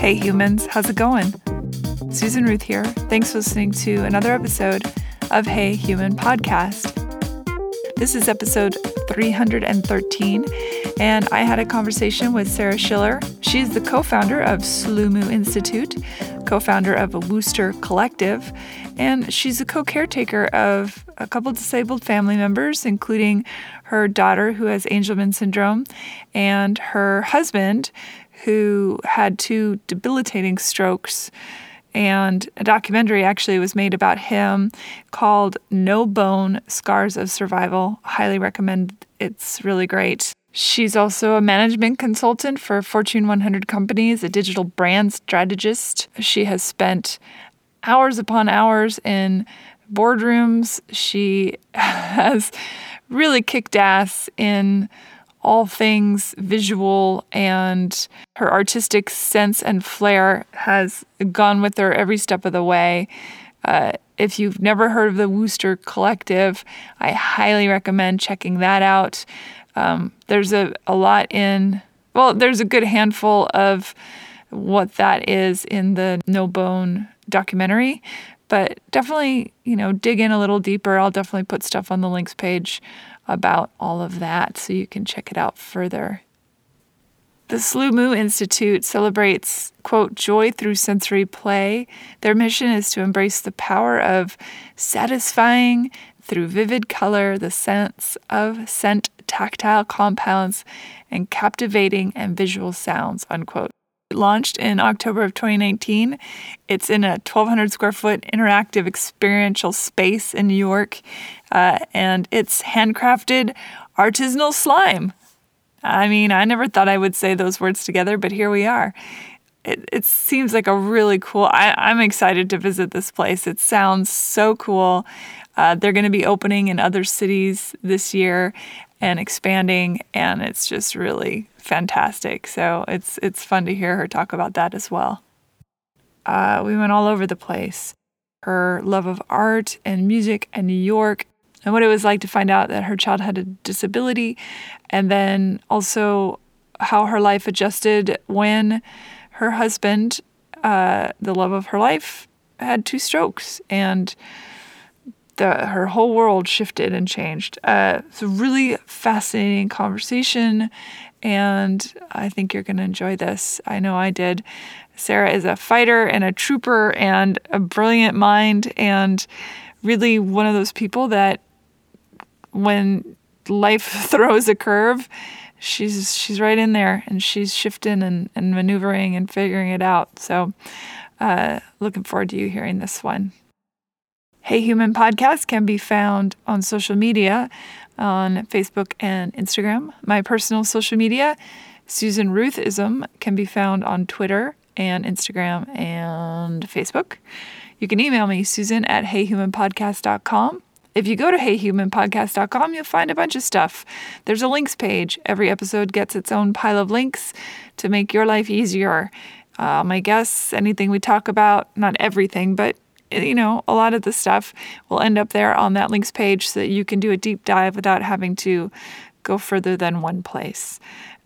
Hey humans, how's it going? Susan Ruth here. Thanks for listening to another episode of Hey Human Podcast. This is episode 313, and I had a conversation with Sarah Schiller. She's the co founder of Sloomoo Institute, co founder of a Wooster Collective, and she's a co caretaker of a couple disabled family members, including her daughter who has Angelman syndrome and her husband who had two debilitating strokes. And a documentary actually was made about him called No Bone Scars of Survival. Highly recommend. It's really great. She's also a management consultant for Fortune 100 companies, a digital brand strategist. She has spent hours upon hours in boardrooms. She has really kicked ass in all things visual, and her artistic sense and flair has gone with her every step of the way. Uh, if you've never heard of the Wooster Collective, I highly recommend checking that out. Um, there's a, a lot in, well, there's a good handful of what that is in the No Bone documentary, but definitely, you know, dig in a little deeper. I'll definitely put stuff on the links page about all of that so you can check it out further. The Sloomoo Institute celebrates, quote, joy through sensory play. Their mission is to embrace the power of satisfying through vivid color the sense of scent, tactile compounds, and captivating and visual sounds, unquote launched in October of 2019. It's in a 1,200 square foot interactive experiential space in New York, uh, and it's handcrafted artisanal slime. I mean, I never thought I would say those words together, but here we are. It, it seems like a really cool. I, I'm excited to visit this place. It sounds so cool. Uh, they're going to be opening in other cities this year and expanding, and it's just really fantastic. So it's it's fun to hear her talk about that as well. Uh, we went all over the place. Her love of art and music and New York, and what it was like to find out that her child had a disability, and then also how her life adjusted when her husband, uh, the love of her life, had two strokes and the, her whole world shifted and changed. Uh, it's a really fascinating conversation, and I think you're going to enjoy this. I know I did. Sarah is a fighter and a trooper and a brilliant mind, and really one of those people that when life throws a curve, she's she's right in there and she's shifting and, and maneuvering and figuring it out. So, uh, looking forward to you hearing this one. Hey Human podcast can be found on social media on Facebook and Instagram. My personal social media, Susan Ruthism, can be found on Twitter and Instagram and Facebook. You can email me, Susan at heyhumanpodcast.com. If you go to heyhumanpodcast.com, you'll find a bunch of stuff. There's a links page. Every episode gets its own pile of links to make your life easier. Uh, my guests, anything we talk about, not everything, but you know, a lot of the stuff will end up there on that links page so that you can do a deep dive without having to go further than one place.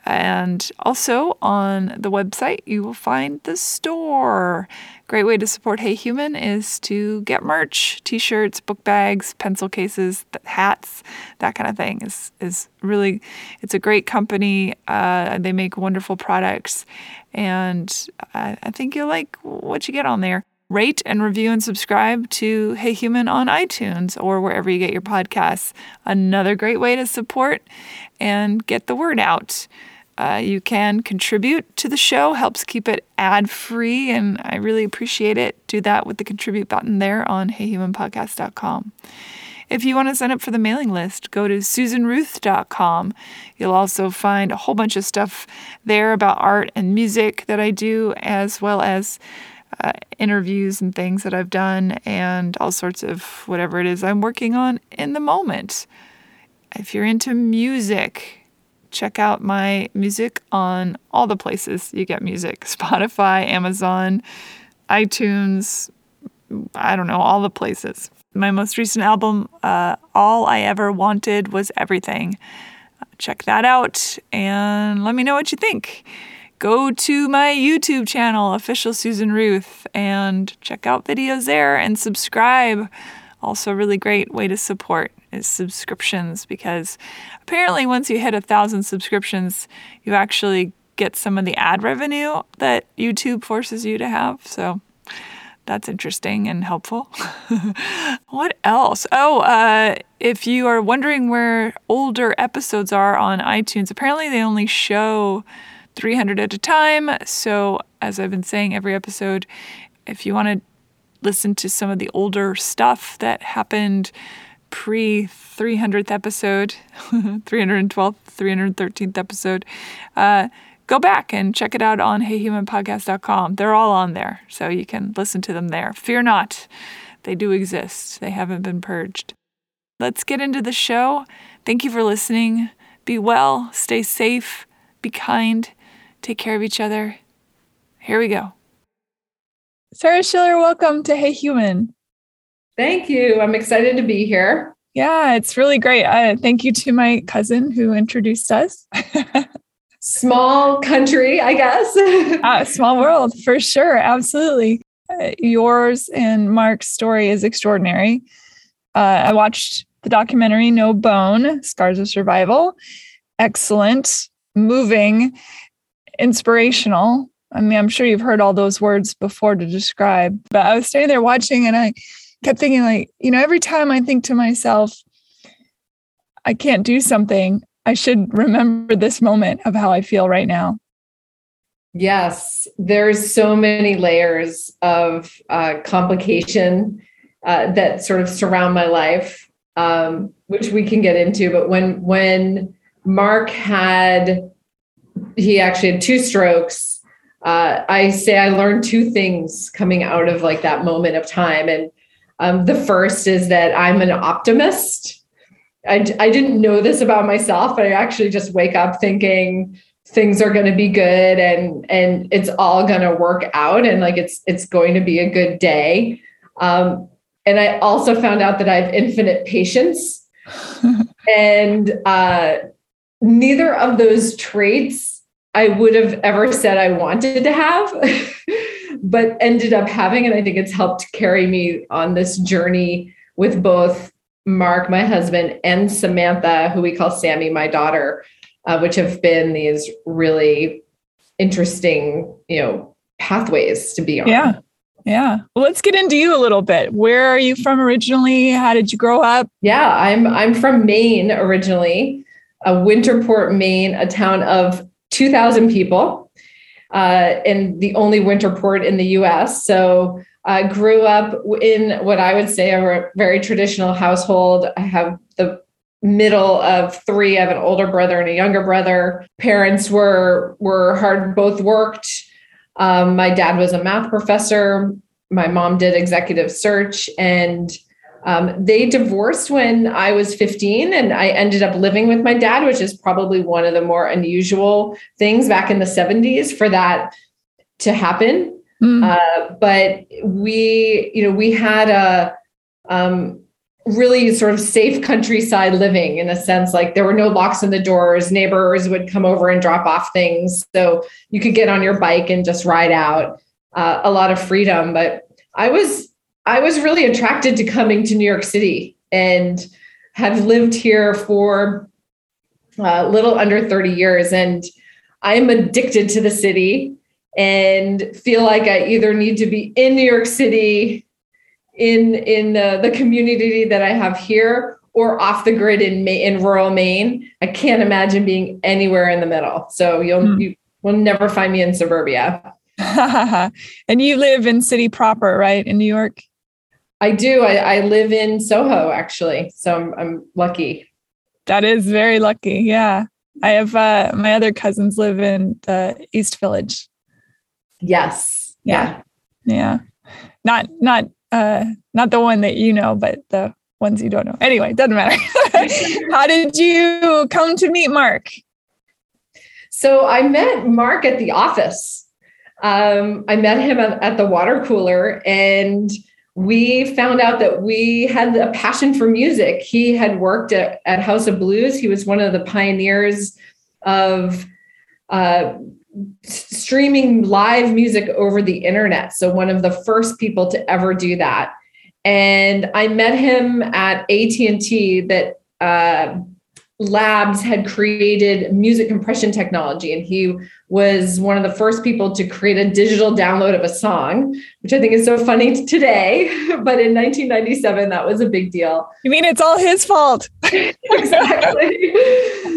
And also on the website, you will find the store. Great way to support Hey Human is to get merch, t-shirts, book bags, pencil cases, hats, that kind of thing. is is really, it's a great company. Uh, they make wonderful products, and I, I think you'll like what you get on there rate and review and subscribe to Hey Human on iTunes or wherever you get your podcasts. Another great way to support and get the word out. Uh, you can contribute to the show, helps keep it ad free, and I really appreciate it. Do that with the contribute button there on heyhumanpodcast.com. If you want to sign up for the mailing list, go to susanruth.com. You'll also find a whole bunch of stuff there about art and music that I do, as well as uh, interviews and things that I've done, and all sorts of whatever it is I'm working on in the moment. If you're into music, check out my music on all the places you get music Spotify, Amazon, iTunes, I don't know, all the places. My most recent album, uh, All I Ever Wanted Was Everything. Check that out and let me know what you think go to my YouTube channel, Official Susan Ruth, and check out videos there and subscribe. Also, a really great way to support is subscriptions because apparently, once you hit a thousand subscriptions, you actually get some of the ad revenue that YouTube forces you to have. So that's interesting and helpful. what else? Oh, uh, if you are wondering where older episodes are on iTunes, apparently they only show 300 at a time. So, as I've been saying every episode, if you want to listen to some of the older stuff that happened pre 300th episode, 312th, 313th episode, uh, go back and check it out on heyhumanpodcast.com. They're all on there, so you can listen to them there. Fear not, they do exist, they haven't been purged. Let's get into the show. Thank you for listening. Be well, stay safe, be kind, take care of each other. Here we go. Sarah Schiller, welcome to Hey Human. Thank you. I'm excited to be here. Yeah, it's really great. Uh, thank you to my cousin who introduced us. small country, I guess. uh, small world, for sure. Absolutely. Uh, yours and Mark's story is extraordinary. Uh, I watched the documentary No Bone Scars of Survival. Excellent, moving, inspirational. I mean, I'm sure you've heard all those words before to describe, but I was standing there watching and I kept thinking, like, you know, every time I think to myself, I can't do something, I should remember this moment of how I feel right now. Yes, there's so many layers of uh, complication uh, that sort of surround my life, um, which we can get into. But when when Mark had, he actually had two strokes. Uh, I say I learned two things coming out of like that moment of time, and um, the first is that I'm an optimist I, I didn't know this about myself, but I actually just wake up thinking things are going to be good and and it's all going to work out and like it's it's going to be a good day. Um, and I also found out that I have infinite patience, and uh, neither of those traits I would have ever said I wanted to have, but ended up having. And I think it's helped carry me on this journey with both Mark, my husband, and Samantha, who we call Sammy, my daughter, uh, which have been these really interesting, you know, pathways to be on. Yeah. Yeah. Well, let's get into you a little bit. Where are you from originally? How did you grow up? Yeah, I'm I'm from Maine originally, a Winterport, Maine, a town of 2,000 people, uh, and the only winter port in the U.S. So I grew up in what I would say a very traditional household. I have the middle of three. I have an older brother and a younger brother. Parents were were hard, both worked. Um, my dad was a math professor. My mom did executive search, and um, they divorced when I was 15, and I ended up living with my dad, which is probably one of the more unusual things back in the 70s for that to happen. Mm. Uh, but we, you know, we had a um, really sort of safe countryside living in a sense. Like there were no locks on the doors. Neighbors would come over and drop off things, so you could get on your bike and just ride out. Uh, a lot of freedom, but I was I was really attracted to coming to New York City and have lived here for a uh, little under 30 years and I'm addicted to the city and feel like I either need to be in New York City, in in the, the community that I have here, or off the grid in in rural Maine. I can't imagine being anywhere in the middle. So you'll mm. you will never find me in suburbia. and you live in city proper, right, in New York? I do. I, I live in Soho, actually. So I'm, I'm lucky. That is very lucky. Yeah. I have uh, my other cousins live in the East Village. Yes. Yeah. Yeah. Not not uh not the one that you know, but the ones you don't know. Anyway, doesn't matter. How did you come to meet Mark? So I met Mark at the office. Um, I met him at, at the water cooler and we found out that we had a passion for music. He had worked at, at House of Blues. He was one of the pioneers of uh, streaming live music over the internet. So one of the first people to ever do that. And I met him at AT&T that uh, labs had created music compression technology and he was one of the first people to create a digital download of a song which i think is so funny today but in 1997 that was a big deal. You mean it's all his fault? Exactly.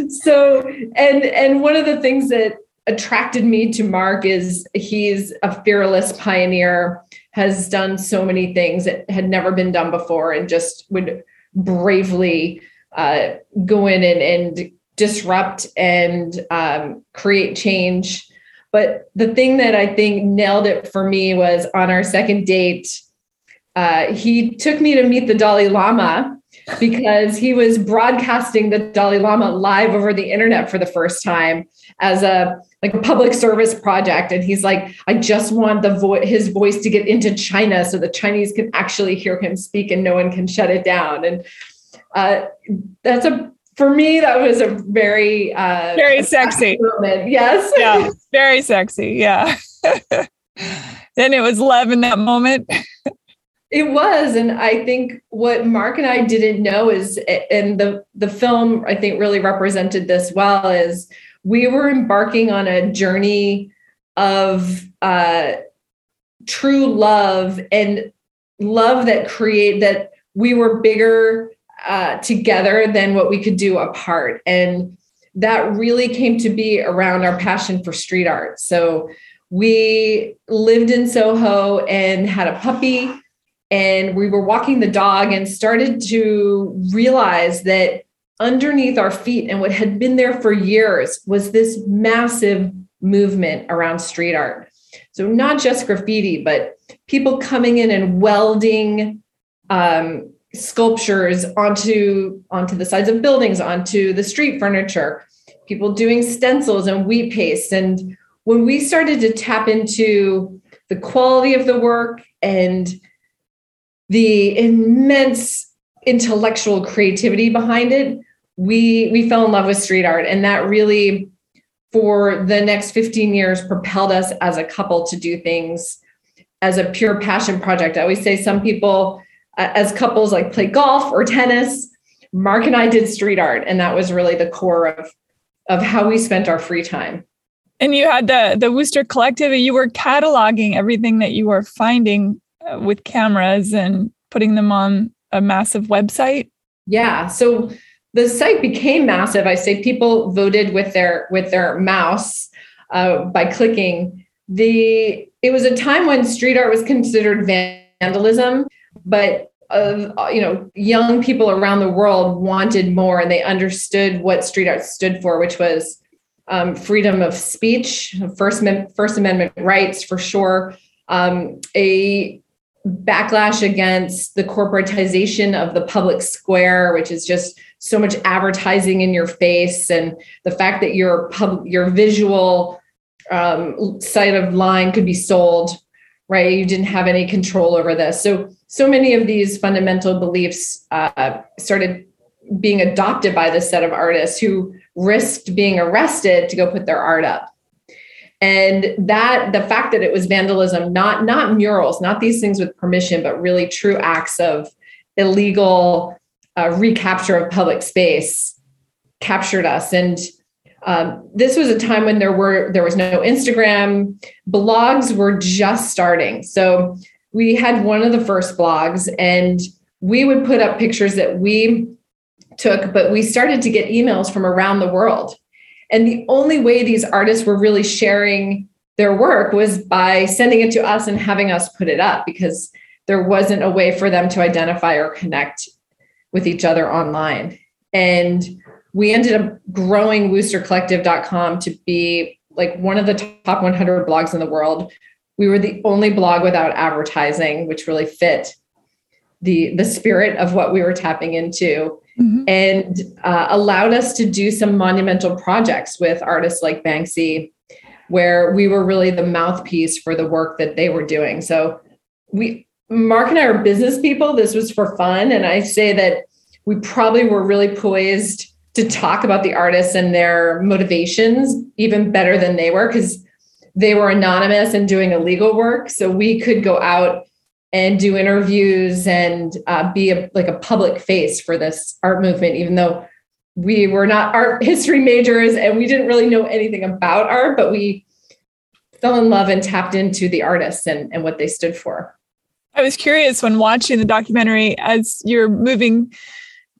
So and and one of the things that attracted me to mark is he's a fearless pioneer has done so many things that had never been done before and just would bravely uh, go in and, and disrupt and um, create change. But the thing that I think nailed it for me was on our second date, uh, he took me to meet the Dalai Lama because he was broadcasting the Dalai Lama live over the internet for the first time as a like a public service project and he's like I just want the vo- his voice to get into China so the Chinese can actually hear him speak and no one can shut it down and uh, that's a for me that was a very uh, very sexy moment. Yes. Yeah. Very sexy. Yeah. then it was love in that moment. It was, and I think what Mark and I didn't know is, and the the film I think really represented this well is we were embarking on a journey of uh, true love and love that create that we were bigger uh, together than what we could do apart. And that really came to be around our passion for street art. So we lived in Soho and had a puppy, and we were walking the dog and started to realize that underneath our feet and what had been there for years was this massive movement around street art. So, not just graffiti, but people coming in and welding um, sculptures onto onto the sides of buildings onto the street furniture people doing stencils and wheat paste. And when we started to tap into the quality of the work and the immense intellectual creativity behind it we we fell in love with street art. And that really for the next 15 years propelled us as a couple to do things as a pure passion project. I always say some people as couples like play golf or tennis. Mark and I did street art, and that was really the core of of how we spent our free time. And you had the the Wooster Collective, and you were cataloging everything that you were finding uh, with cameras and putting them on a massive website. Yeah. So the site became massive. I say people voted with their with their mouse uh, by clicking. The it was a time when street art was considered vandalism but of you know young people around the world wanted more and they understood what street art stood for which was um, freedom of speech first first amendment rights for sure um, a backlash against the corporatization of the public square which is just so much advertising in your face and the fact that your pub your visual um, of line could be sold right? You didn't have any control over this. So so many of these fundamental beliefs uh, started being adopted by this set of artists who risked being arrested to go put their art up. And that the fact that it was vandalism not not murals not these things with permission but really true acts of illegal uh, recapture of public space captured us. And um, this was a time when there were there was no instagram blogs were just starting so we had one of the first blogs and we would put up pictures that we took, but we started to get emails from around the world. And the only way these artists were really sharing their work was by sending it to us and having us put it up because there wasn't a way for them to identify or connect with each other online. And we ended up growing woostercollective.com to be like one of the top 100 blogs in the world. We were the only blog without advertising, which really fit the the spirit of what we were tapping into mm-hmm. and uh, allowed us to do some monumental projects with artists like Banksy where we were really the mouthpiece for the work that they were doing. So we Mark and I are business people. This was for fun. And I say that we probably were really poised to talk about the artists and their motivations even better than they were because they were anonymous and doing illegal work. So we could go out and do interviews and uh, be a, like a public face for this art movement, even though we were not art history majors and we didn't really know anything about art, but we fell in love and tapped into the artists and, and what they stood for. I was curious when watching the documentary as you're moving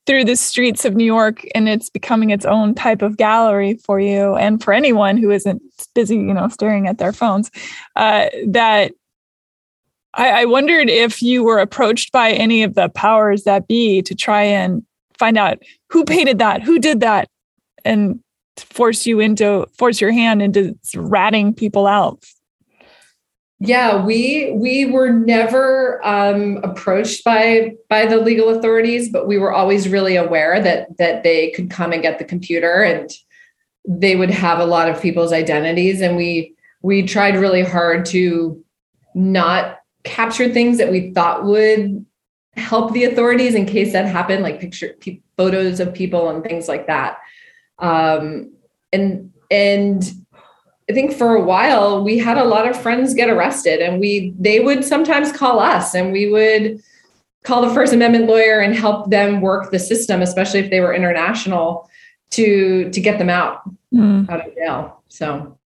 through the streets of New York and it's becoming its own type of gallery for you and for anyone who isn't busy, you know, staring at their phones, uh, that I, I wondered if you were approached by any of the powers that be to try and find out who painted that, who did that, and force you into force your hand into ratting people out yeah we we were never um, approached by by the legal authorities but we were always really aware that that they could come and get the computer and they would have a lot of people's identities and we we tried really hard to not capture things that we thought would help the authorities in case that happened, like picture photos of people and things like that. Um, and and I think for a while we had a lot of friends get arrested, and we they would sometimes call us, and we would call the First Amendment lawyer and help them work the system, especially if they were international, to to get them out mm. out of jail. So,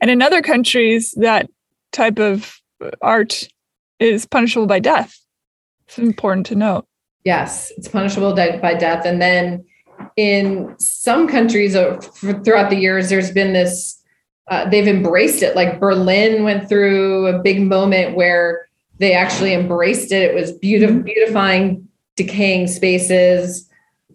and in other countries, that type of art is punishable by death. It's important to note. Yes, it's punishable by death. And then in some countries throughout the years, there's been this, uh, they've embraced it. Like Berlin went through a big moment where they actually embraced it. It was beautiful, beautifying decaying spaces.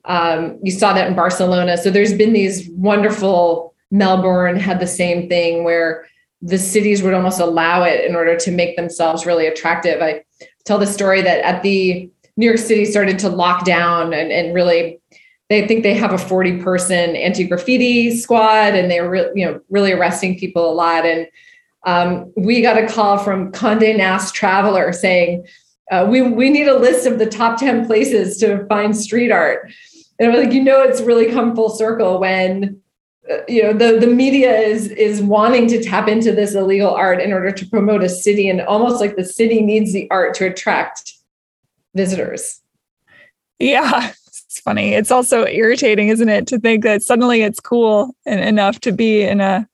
Um, you saw that in Barcelona. So there's been these wonderful, Melbourne had the same thing where the cities would almost allow it in order to make themselves really attractive. I tell the story that at the New York City started to lock down and, and really they think they have a 40 person anti-graffiti squad and they're re- you know really arresting people a lot. And um, we got a call from Condé Nast Traveler saying uh, we we need a list of the top 10 places to find street art. And I was like you know it's really come full circle when you know the the media is is wanting to tap into this illegal art in order to promote a city and almost like the city needs the art to attract visitors. Yeah it's funny it's also irritating isn't it to think that suddenly it's cool and enough to be in a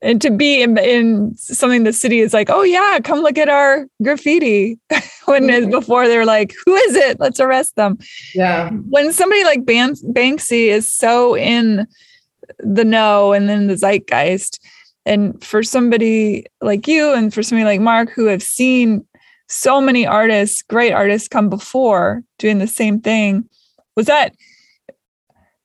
and to be in, in something the city is like oh yeah come look at our graffiti when mm-hmm. before they're like who is it let's arrest them yeah when somebody like Ban- banksy is so in the know and then the zeitgeist. And for somebody like you and for somebody like Mark who have seen so many artists, great artists come before doing the same thing, was that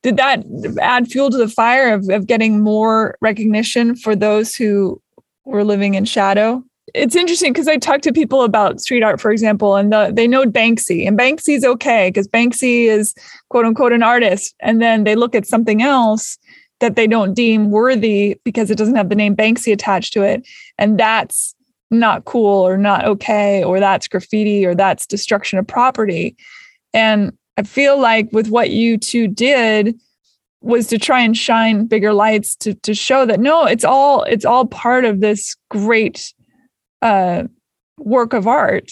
did that add fuel to the fire of, of getting more recognition for those who were living in shadow? It's interesting because I talk to people about street art, for example, and the, they know Banksy, and Banksy's okay because Banksy is quote unquote an artist. And then they look at something else that they don't deem worthy because it doesn't have the name Banksy attached to it. And that's not cool or not okay, or that's graffiti or that's destruction of property. And I feel like with what you two did was to try and shine bigger lights to to show that no, it's all it's all part of this great uh, work of art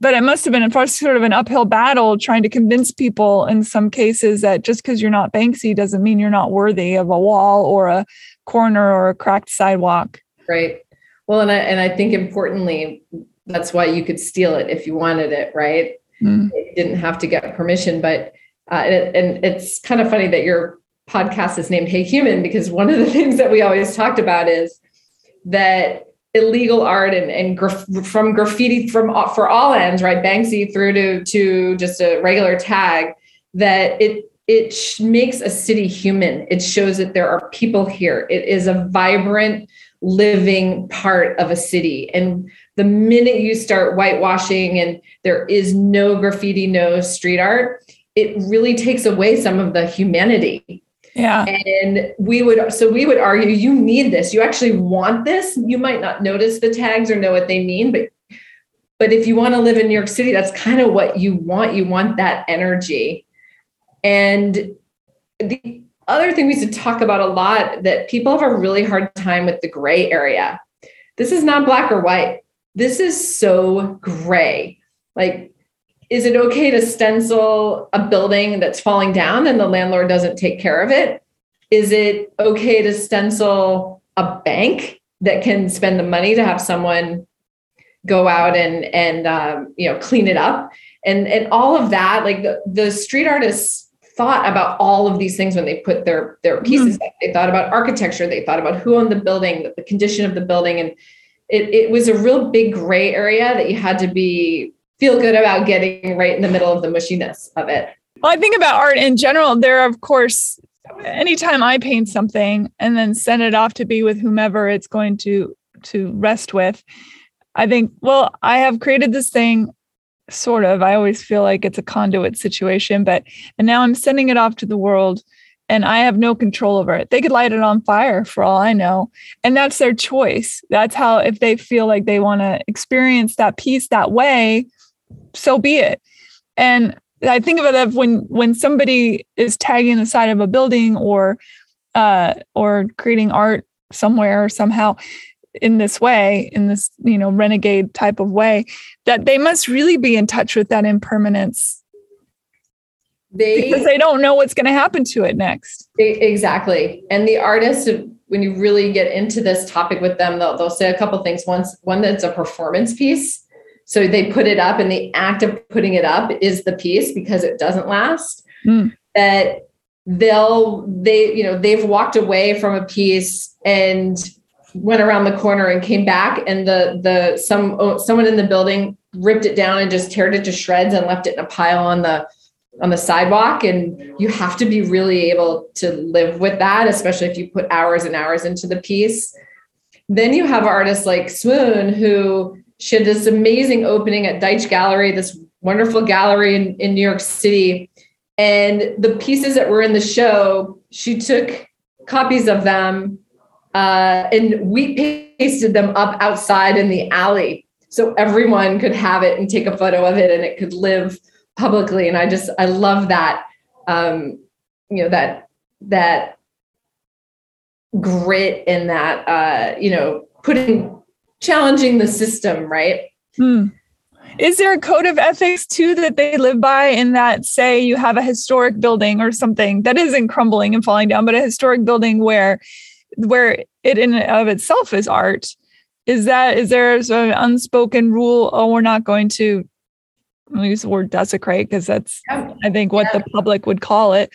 but it must have been sort of an uphill battle trying to convince people in some cases that just because you're not Banksy doesn't mean you're not worthy of a wall or a corner or a cracked sidewalk. Right. Well, and I, and I think importantly, that's why you could steal it if you wanted it, right? Mm. You didn't have to get permission. But uh, and, and it's kind of funny that your podcast is named Hey Human because one of the things that we always talked about is that illegal art and, and graf- from graffiti from for all ends, right? Banksy through to to just a regular tag that it it makes a city human. It shows that there are people here. It is a vibrant, living part of a city. And the minute you start whitewashing and there is no graffiti, no street art, it really takes away some of the humanity yeah. And we would, so we would argue, you need this. You actually want this. You might not notice the tags or know what they mean, but but if you want to live in New York City, that's kind of what you want. You want that energy. And the other thing we used to talk about a lot that people have a really hard time with the gray area. This is not black or white. This is so gray. Like, is it okay to stencil a building that's falling down and the landlord doesn't take care of it? Is it okay to stencil a bank that can spend the money to have someone go out and and um, you know clean it up and and all of that like the, the street artists thought about all of these things when they put their their pieces mm-hmm. they thought about architecture they thought about who owned the building the condition of the building and it, it was a real big gray area that you had to be feel good about getting right in the middle of the mushiness of it. Well i think about art in general. There are of course anytime i paint something and then send it off to be with whomever it's going to to rest with i think well i have created this thing sort of. I always feel like it's a conduit situation, but and now I'm sending it off to the world and I have no control over it. They could light it on fire for all I know. And that's their choice. That's how, if they feel like they want to experience that piece that way, so be it. And I think of it when when somebody is tagging the side of a building or uh, or creating art somewhere or somehow, in this way in this you know renegade type of way that they must really be in touch with that impermanence. They because they don't know what's going to happen to it next. Exactly. And the artist when you really get into this topic with them they'll, they'll say a couple things. Once one that's a performance piece. So they put it up and the act of putting it up is the piece because it doesn't last. Mm. that they'll they you know they've walked away from a piece and went around the corner and came back and the the some oh, someone in the building ripped it down and just teared it to shreds and left it in a pile on the on the sidewalk. And you have to be really able to live with that especially if you put hours and hours into the piece. Then you have artists like swoon who she had this amazing opening at Deitch Gallery this wonderful gallery in, in new york city. And the pieces that were in the show she took copies of them uh, and we pasted them up outside in the alley so everyone could have it and take a photo of it and it could live publicly and i just i love that um, you know that that grit and that uh, you know putting challenging the system right hmm. Is there a code of ethics too that they live by in that say you have a historic building or something that isn't crumbling and falling down, but a historic building where where it in of itself is art is that is there an unspoken rule oh we're not going to use the word desecrate because that's i think what yeah. the public would call it.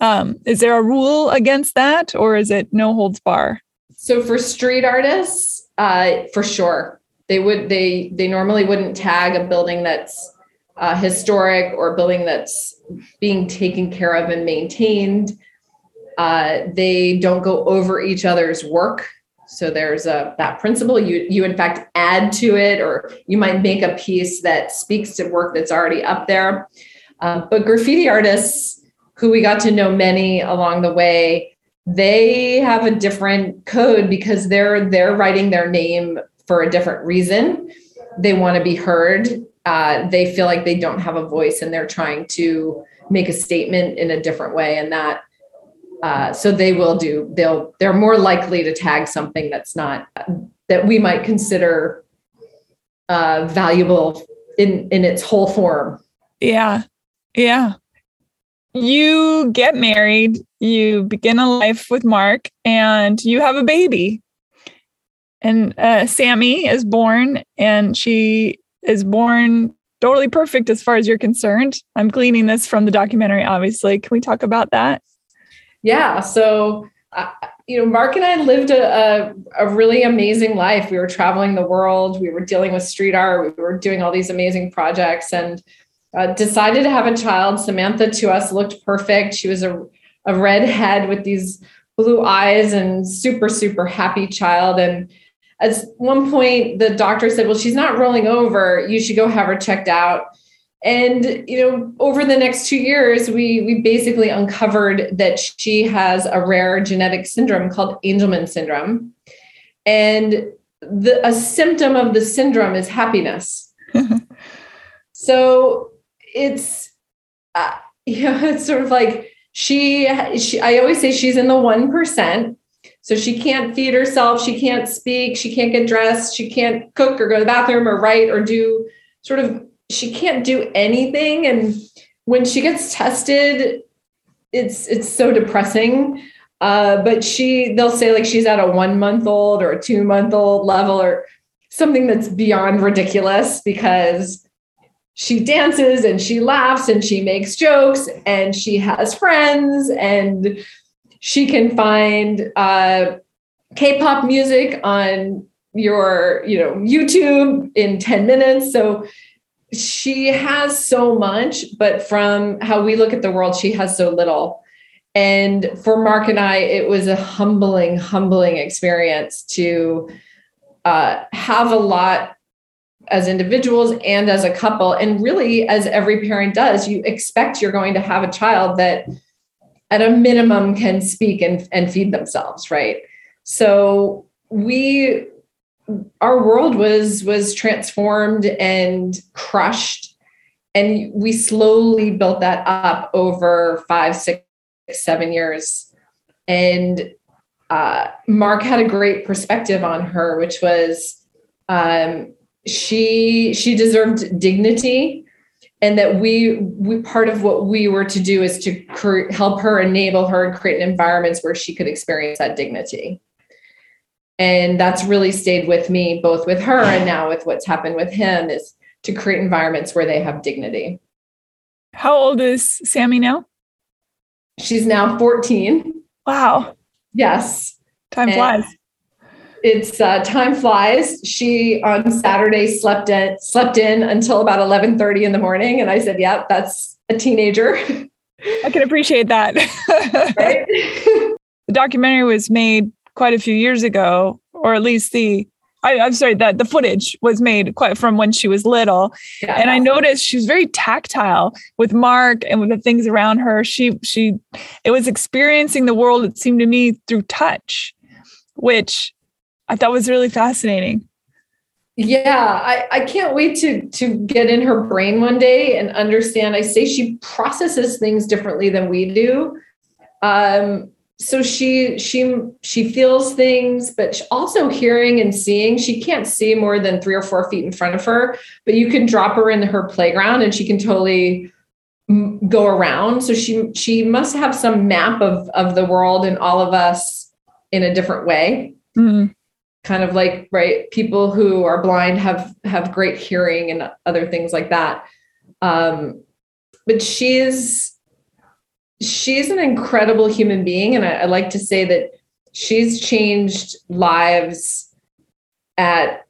Um, is there a rule against that or is it no holds bar? So for street artists uh, for sure. They would they they normally wouldn't tag a building that's uh, historic or a building that's being taken care of and maintained uh, they don't go over each other's work. So there's a that principle. You you in fact add to it, or you might make a piece that speaks to work that's already up there. Uh, but graffiti artists, who we got to know many along the way, they have a different code because they're they're writing their name for a different reason. They want to be heard. Uh, they feel like they don't have a voice, and they're trying to make a statement in a different way, and that uh, so they will do they'll they're more likely to tag something that's not that we might consider uh, valuable in in its whole form. Yeah. Yeah. You get married you begin a life with mark and you have a baby. And uh, sammy is born and she is born totally perfect as far as you're concerned. I'm gleaning this from the documentary obviously. Can we talk about that yeah, so uh, you know, Mark and I lived a, a, a, really amazing life. We were traveling the world. We were dealing with street art. We were doing all these amazing projects, and uh, decided to have a child. Samantha to us looked perfect. She was a a redhead with these blue eyes and super super happy child. And at one point, the doctor said, "Well, she's not rolling over. You should go have her checked out." And you know over the next two years we we basically uncovered that she has a rare genetic syndrome called angelman syndrome. And the a symptom of the syndrome is happiness. So it's uh, you know it's sort of like she, she I always say she's in the 1%. So she can't feed herself, she can't speak, she can't get dressed, she can't cook or go to the bathroom or write or do sort of she can't do anything. And when she gets tested it's it's so depressing. Uh, but she they'll say like she's at a one month old or a two month old level or something that's beyond ridiculous because she dances and she laughs and she makes jokes and she has friends and she can find uh, k-pop music on your you know youtube in 10 minutes. So she has so much but from how we look at the world she has so little and for Mark and I, it was a humbling, humbling experience to uh, have a lot as individuals and as a couple. And really, as every parent does, you expect you're going to have a child that, at a minimum, can speak and, and feed themselves, right? So we our world was was transformed and crushed and we slowly built that up over five six seven years. And uh, Mark had a great perspective on her, which was um, she she deserved dignity, and that we we part of what we were to do is to cre- help her, enable her, and create environments where she could experience that dignity. And that's really stayed with me, both with her and now with what's happened with him, is to create environments where they have dignity. How old is Sammy now? She's now 14. Wow. Yes. Time flies. It's uh, time flies. She on Saturday slept in slept in until about 11:30 in the morning, and I said, "Yep, yeah, that's a teenager." I can appreciate that. right? the documentary was made quite a few years ago, or at least the I, am sorry that the footage was made quite from when she was little, yeah. and I noticed she was very tactile with Mark and with the things around her. She she it was experiencing the world. It seemed to me through touch, which I thought was really fascinating. Yeah, I, I can't wait to to get in her brain one day and understand. I say she processes things differently than we do. Um, so she she she feels things but also hearing and seeing she can't see more than three or four feet in front of her but you can drop her in her playground and she can totally go around. So she she must have some map of of the world and all of us in a different way. Mm-hmm. kind of like right people who are blind have have great hearing and other things like that. Um but she's she's an incredible human being. And I, I like to say that she's changed lives at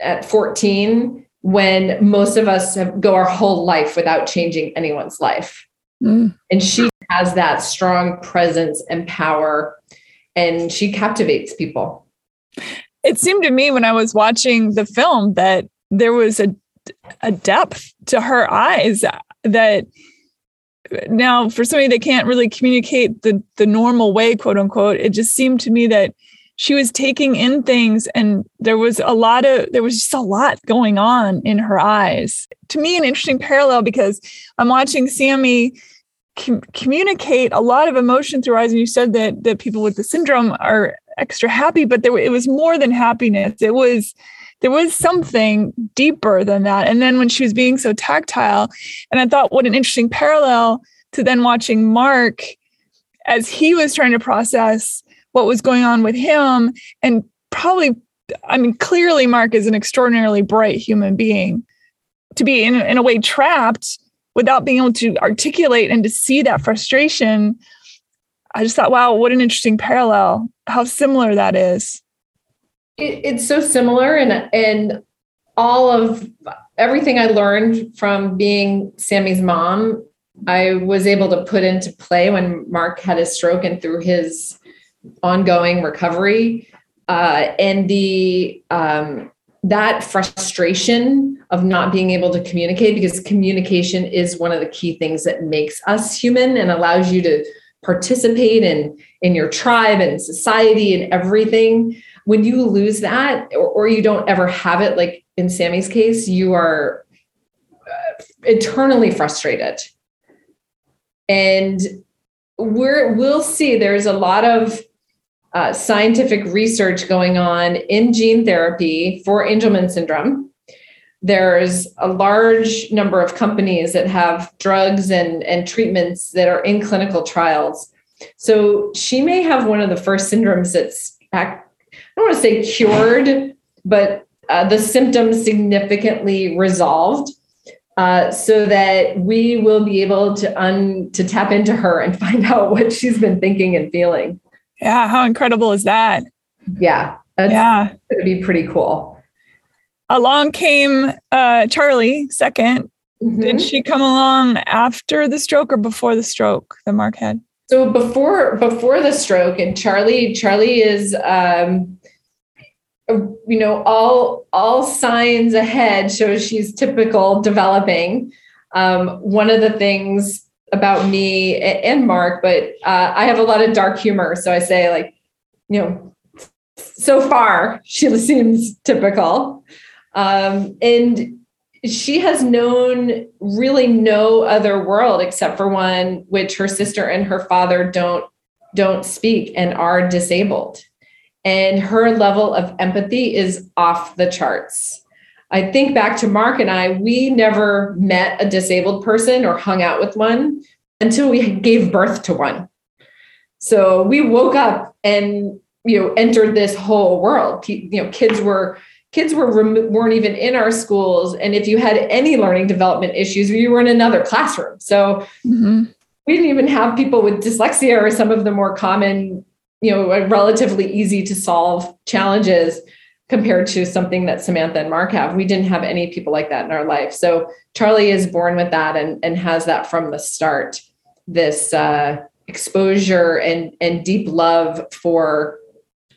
at 14 when most of us have, go our whole life without changing anyone's life. Mm. And she has that strong presence and power, and she captivates people. It seemed to me when I was watching the film that there was a, a depth to her eyes that now for somebody that can't really communicate the the normal way quote unquote it just seemed to me that she was taking in things and there was a lot of there was just a lot going on in her eyes. To me an interesting parallel because i'm watching sammy com- communicate a lot of emotion through eyes. And you said that that people with the syndrome are extra happy but there it was more than happiness. It was there was something deeper than that. And then when she was being so tactile, and I thought, what an interesting parallel to then watching Mark as he was trying to process what was going on with him. And probably, I mean, clearly, Mark is an extraordinarily bright human being. To be in, in a way trapped without being able to articulate and to see that frustration, I just thought, wow, what an interesting parallel, how similar that is it, it's so similar and and all of everything I learned from being Sammy's mom, I was able to put into play when Mark had his stroke and through his ongoing recovery. Uh, and the um, that frustration of not being able to communicate because communication is one of the key things that makes us human and allows you to participate in in your tribe and society and everything when you lose that or, or you don't ever have it, like in Sammy's case, you are uh, eternally frustrated. And we're we'll see. There's a lot of uh, scientific research going on in gene therapy for Angelman syndrome. There's a large number of companies that have drugs and, and treatments that are in clinical trials. So she may have one of the first syndromes that's, I don't want to say cured, but uh, the symptoms significantly resolved. Uh, so that we will be able to un to tap into her and find out what she's been thinking and feeling. Yeah, how incredible is that? Yeah, yeah, it'd be pretty cool. Along came uh, Charlie 2nd mm-hmm. Did she come along after the stroke or before the stroke that Mark had? So before before the stroke, and Charlie Charlie is um, you know all all signs ahead shows she's typical developing. Um, one of the things about me and mark but uh, i have a lot of dark humor so i say like you know so far she seems typical. Um, and she has known really no other world except for one which her sister and her father don't don't speak and are disabled and her level of empathy is off the charts. I think back to Mark and I, we never met a disabled person or hung out with one until we gave birth to one. So we woke up and you know entered this whole world. You know, kids were kids were weren't even in our schools, and if you had any learning development issues, you were in another classroom. So mm-hmm. we didn't even have people with dyslexia or some of the more common you know, relatively easy to solve challenges compared to something that Samantha and Mark have. We didn't have any people like that in our life. So Charlie is born with that and, and has that from the start, this uh, exposure and, and deep love for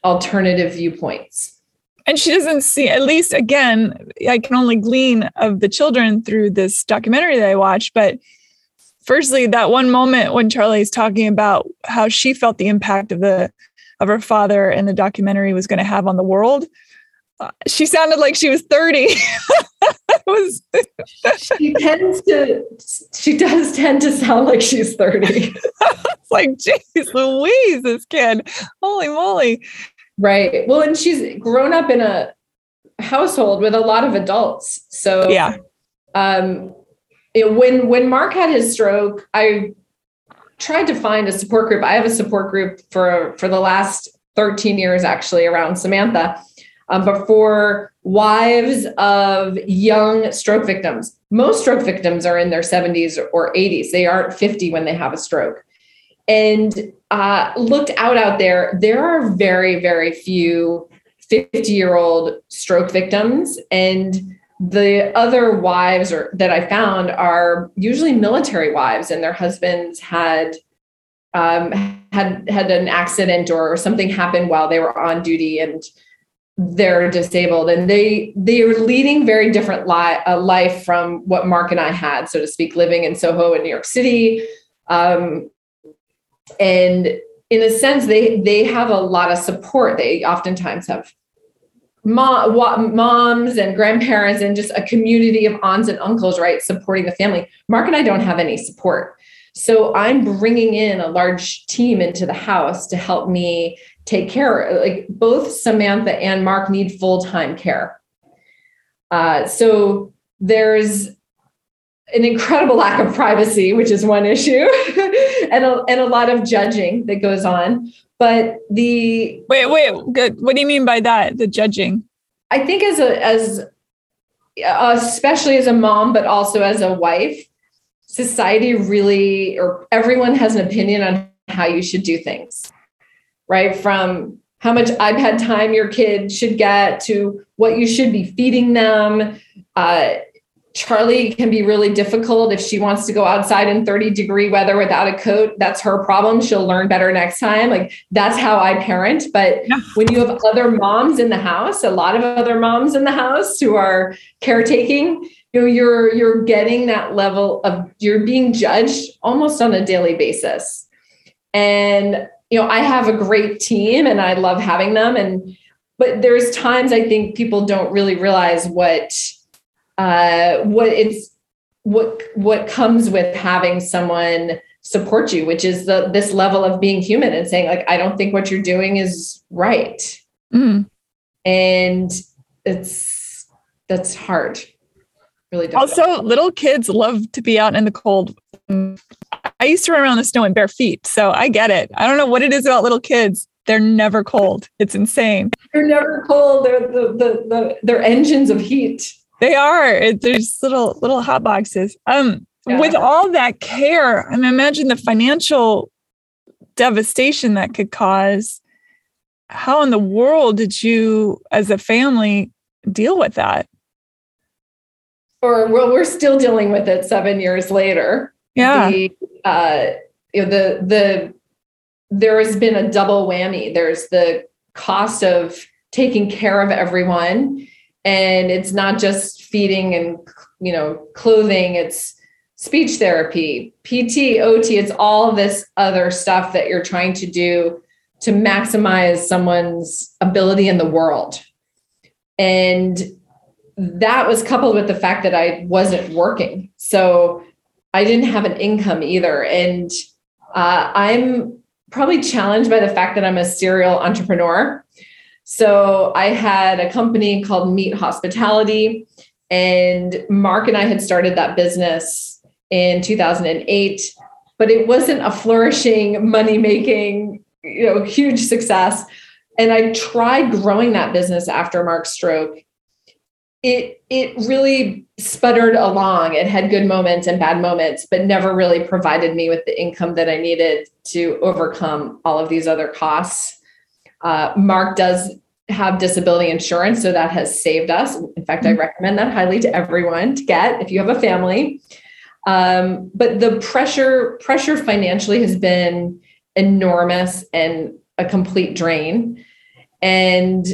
alternative viewpoints. And she doesn't see, at least again, I can only glean of the children through this documentary that I watched, but firstly that one moment when charlie's talking about how she felt the impact of the of her father and the documentary was going to have on the world uh, she sounded like she was 30 was she tends to she does tend to sound like she's 30 it's like geez louise this kid. Holy moly right well and she's grown up in a household with a lot of adults so yeah um it, when when Mark had his stroke, I tried to find a support group. I have a support group for for the last 13 years actually around Samantha. Um, but for wives of young stroke victims, most stroke victims are in their 70s or 80s. They aren't 50 when they have a stroke. And uh, looked out out there, there are very, very few 50 year old stroke victims. And the other wives or that I found are usually military wives, and their husbands had um, had had an accident or something happened while they were on duty, and they're disabled, and they they are leading very different li- a life from what Mark and I had, so to speak, living in Soho in New York City, um, and in a sense, they they have a lot of support. They oftentimes have mom, moms and grandparents and just a community of aunts and uncles, right, supporting the family. Mark and I don't have any support. So I'm bringing in a large team into the house to help me take care. Like both Samantha and Mark need full time care. Uh, so there's an incredible lack of privacy, which is one issue, and, a, and a lot of judging that goes on. But the wait, wait, good. What do you mean by that? The judging? I think as a as especially as a mom, but also as a wife, society really or everyone has an opinion on how you should do things, right? From how much iPad time your kid should get to what you should be feeding them. Uh, Charlie can be really difficult if she wants to go outside in 30 degree weather without a coat. That's her problem. She'll learn better next time. Like that's how I parent. But yeah. when you have other moms in the house, a lot of other moms in the house who are caretaking, you know, you're you're getting that level of you're being judged almost on a daily basis. And you know, I have a great team and I love having them. And but there's times I think people don't really realize what uh, what it's what what comes with having someone support you, which is the this level of being human and saying, like, I don't think what you're doing is right. Mm. And it's that's hard. Really difficult. Also, little kids love to be out in the cold. I used to run around the snow in bare feet, so I get it. I don't know what it is about little kids. They're never cold. It's insane. They're never cold. They're the the, the they're engines of heat. They are. There's little little hot boxes. Um, yeah. with all that care, I mean, imagine the financial devastation that could cause. How in the world did you, as a family, deal with that? Or well, we're still dealing with it seven years later. Yeah. The, uh, you know, the the there has been a double whammy. There's the cost of taking care of everyone, and it's not just feeding and you know clothing. It's speech therapy, PT, OT. It's all this other stuff that you're trying to do to maximize someone's ability in the world. And that was coupled with the fact that I wasn't working. So I didn't have an income either. And uh, I'm probably challenged by the fact that I'm a serial entrepreneur. So I had a company called Meet Hospitality, and Mark and I had started that business in 2008, but it wasn't a flourishing, money making, you know, huge success. And I tried growing that business after Mark's stroke it it really sputtered along. It had good moments and bad moments, but never really provided me with the income that I needed to overcome all of these other costs. Uh, Mark does have disability insurance, so that has saved us. In fact, I mm-hmm. recommend that highly to everyone to get if you have a family. Um, but the pressure pressure financially has been enormous and a complete drain. And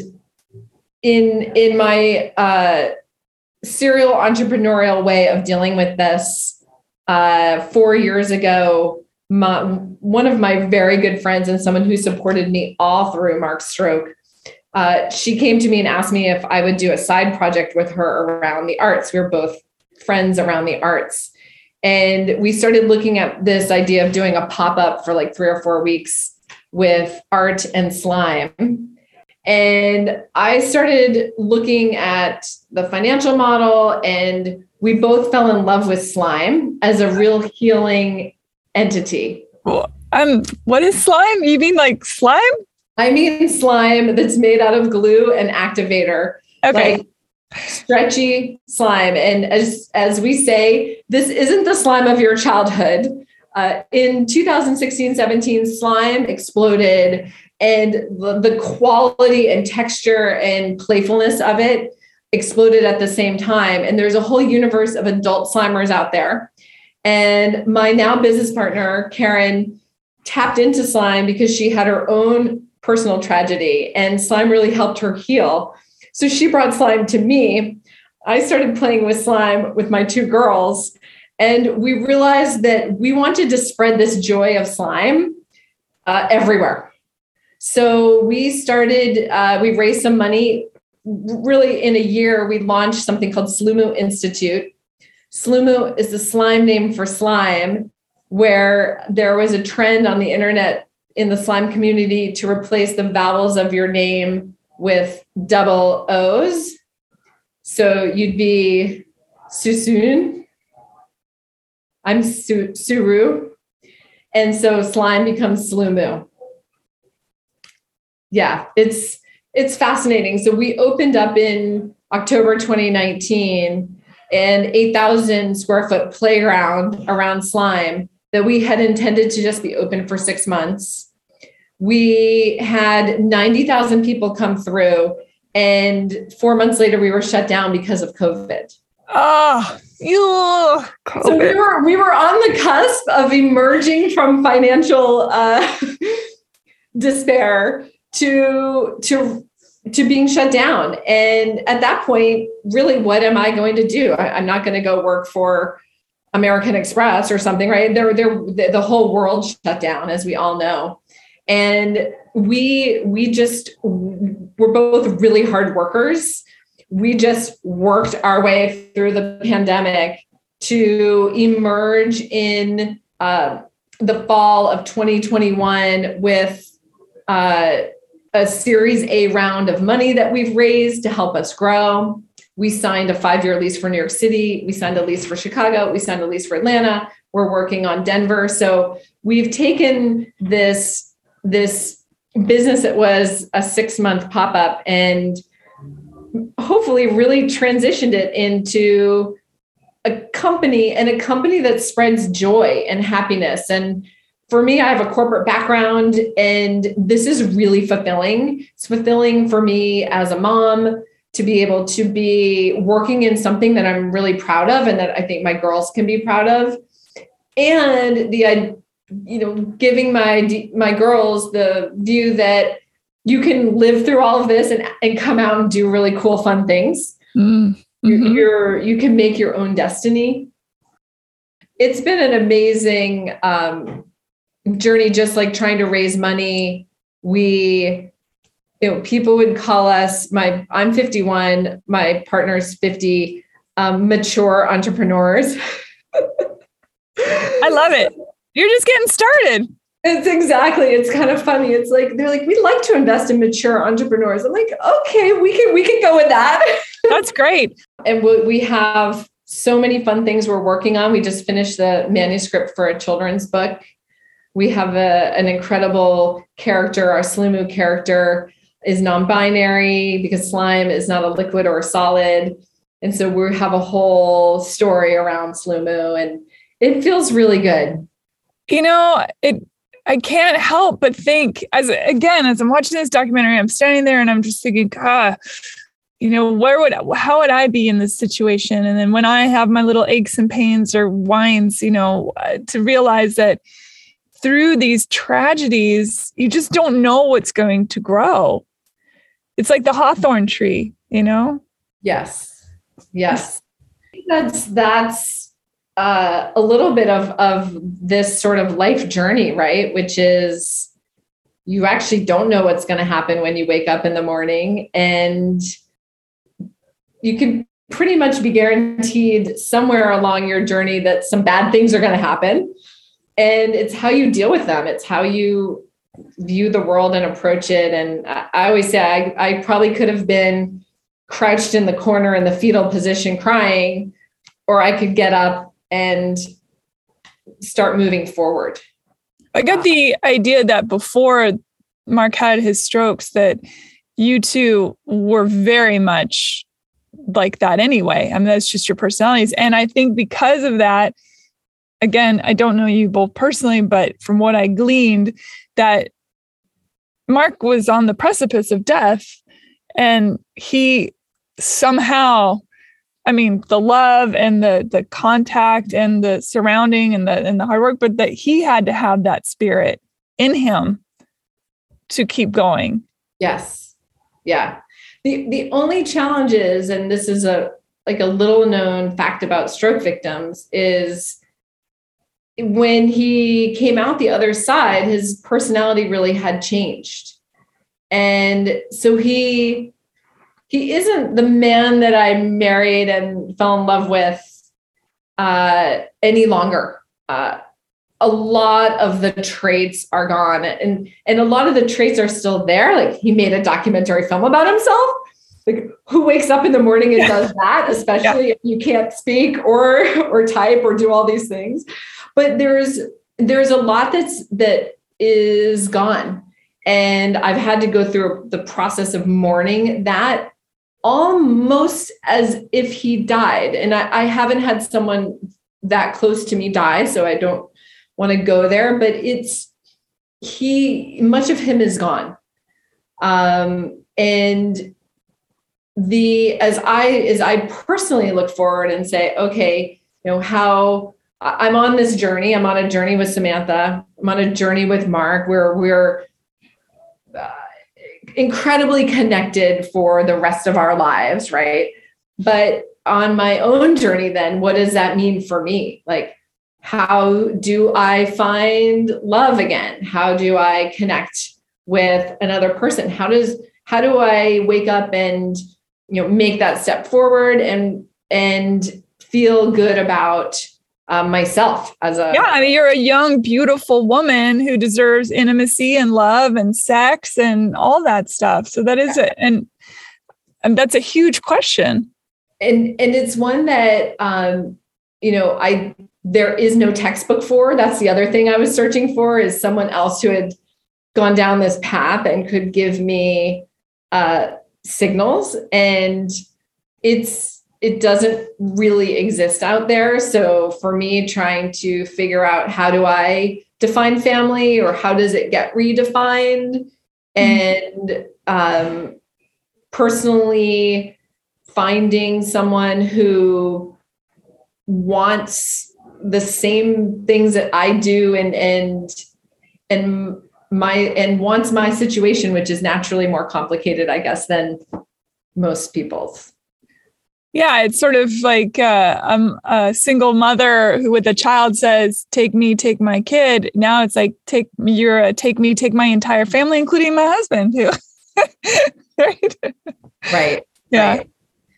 in in my uh, serial entrepreneurial way of dealing with this uh, four years ago my, one of my very good friends and someone who supported me all through mark's stroke uh, she came to me and asked me if i would do a side project with her around the arts. We were both friends around the arts. And we started looking at this idea of doing a pop-up for like three or four weeks with art and slime. And I started looking at the financial model, and we both fell in love with slime as a real healing entity. Um, what is slime? You mean like slime? I mean slime that's made out of glue and activator. Okay. Like stretchy slime. And as as we say, this isn't the slime of your childhood. Uh, in 2016 17, slime exploded and the, the quality and texture and playfulness of it exploded at the same time. And there's a whole universe of adult slimers out there. And my now business partner, Karen, tapped into slime because she had her own personal tragedy, and slime really helped her heal. So she brought slime to me. I started playing with slime with my two girls, and we realized that we wanted to spread this joy of slime uh, everywhere. So we started, uh, we raised some money. Really, in a year, we launched something called Sloomoo Institute. Sloomoo is the slime name for slime, where there was a trend on the internet in the slime community to replace the vowels of your name with double O's. So you'd be Susun. I'm Su- Suru. And so slime becomes Sloomoo yeah, it's it's fascinating. So we opened up in October 2019 an 8,000 square foot playground around slime that we had intended to just be open for six months. We had 90,000 people come through, and four months later, we were shut down because of COVID. Oh, you. So we were we were on the cusp of emerging from financial uh, despair to to to being shut down. And at that point really what am i going to do? I, am not going to go work for american express or something right? There there the whole world shut down as we all know. And we we just we're both really hard workers. We just worked our way through the pandemic to emerge in uh, the fall of 2021 with uh, a Series A round of money that we've raised to help us grow. We signed a five year lease for New York City. We signed a lease for Chicago. We signed a lease for Atlanta. We're working on Denver. So we've taken this, this business that was a six month pop up and hopefully really transitioned it into a company and a company that spreads joy and happiness and for me, I have a corporate background and this is really fulfilling. It's fulfilling for me as a mom to be able to be working in something that I'm really proud of and that I think my girls can be proud of. And the you know, giving my my girls the view that you can live through all of this and, and come out and do really cool fun things. Mm-hmm. You're, you're you can make your own destiny. It's been an amazing um, journey just like trying to raise money. We you know people would call us my i'm 51 my partner's 50 um, mature entrepreneurs. I love it. You're just getting started. It's exactly it's kind of funny. It's like they're like we'd like to invest in mature entrepreneurs. I'm like okay we can we can go with that. That's great. And we, we have so many fun things we're working on. We just finished the manuscript for a children's book we have a, an incredible character. Our Sloomoo character is non-binary because slime is not a liquid or a solid. And so we have a whole story around Sloomoo and it feels really good. You know, it I can't help but think as again, as I'm watching this documentary, I'm standing there and I'm just thinking, ah, you know, where would how would I be in this situation? And then when I have my little aches and pains or whines, you know, uh, to realize that through these tragedies, you just don't know what's going to grow. It's like the hawthorn tree, you know? Yes. Yes. That's that's uh, a little bit of of this sort of life journey, right? Which is you actually don't know what's going to happen when you wake up in the morning and you can pretty much be guaranteed somewhere along your journey that some bad things are going to happen and it's how you deal with them. It's how you view the world and approach it. And i, always say I, I probably could have been crouched in the corner in the fetal position crying or i could get up and start moving forward. I got the idea that before mark had his strokes that you two were very much like that anyway. I mean that's just your personalities. And i think because of that again, I don't know you both personally, but from what I gleaned, that Mark was on the precipice of death and he somehow I mean the love and the the contact and the surrounding and the and the hard work, but that he had to have that spirit in him to keep going. Yes. Yeah. The the only challenge is, and this is a like a little known fact about stroke victims, is when he came out the other side, his personality really had changed. And so he he isn't the man that I married and fell in love with uh, any longer. Uh, a lot of the traits are gone, and and a lot of the traits are still there. Like he made a documentary film about himself. Like who wakes up in the morning and yeah. does that, especially yeah. if you can't speak or or type or do all these things but there's there's a lot that's that is gone. And i've had to go through the process of mourning that almost as if he died. And I, I haven't had someone that close to me die so i don't want to go there but it's he much of him is gone. Um and the as i as i personally look forward and say okay you know how I'm on this journey. I'm on a journey with Samantha. I'm on a journey with Mark where we're uh, incredibly connected for the rest of our lives, right? But on my own journey, then what does that mean for me? Like, how do I find love again? How do I connect with another person? How does how do I wake up and you know make that step forward and and feel good about um, myself as a yeah i mean you're a young beautiful woman who deserves intimacy and love and sex and all that stuff. So that is it and and that's a huge question. And and it's one that um you know i there is no textbook for. That's the other thing i was searching for is someone else who had gone down this path and could give me uh signals. And it's it doesn't really exist out there. So for me, trying to figure out how do I define family or how does it get redefined? And um, personally, finding someone who wants the same things that I do and and and my and wants my situation, which is naturally more complicated, I guess, than most people's. Yeah, it's sort of like uh, I'm a single mother who, with a child, says, "Take me, take my kid." Now it's like, "Take you're a take me, take my entire family, including my husband." Too. right. Right. Yeah. Right.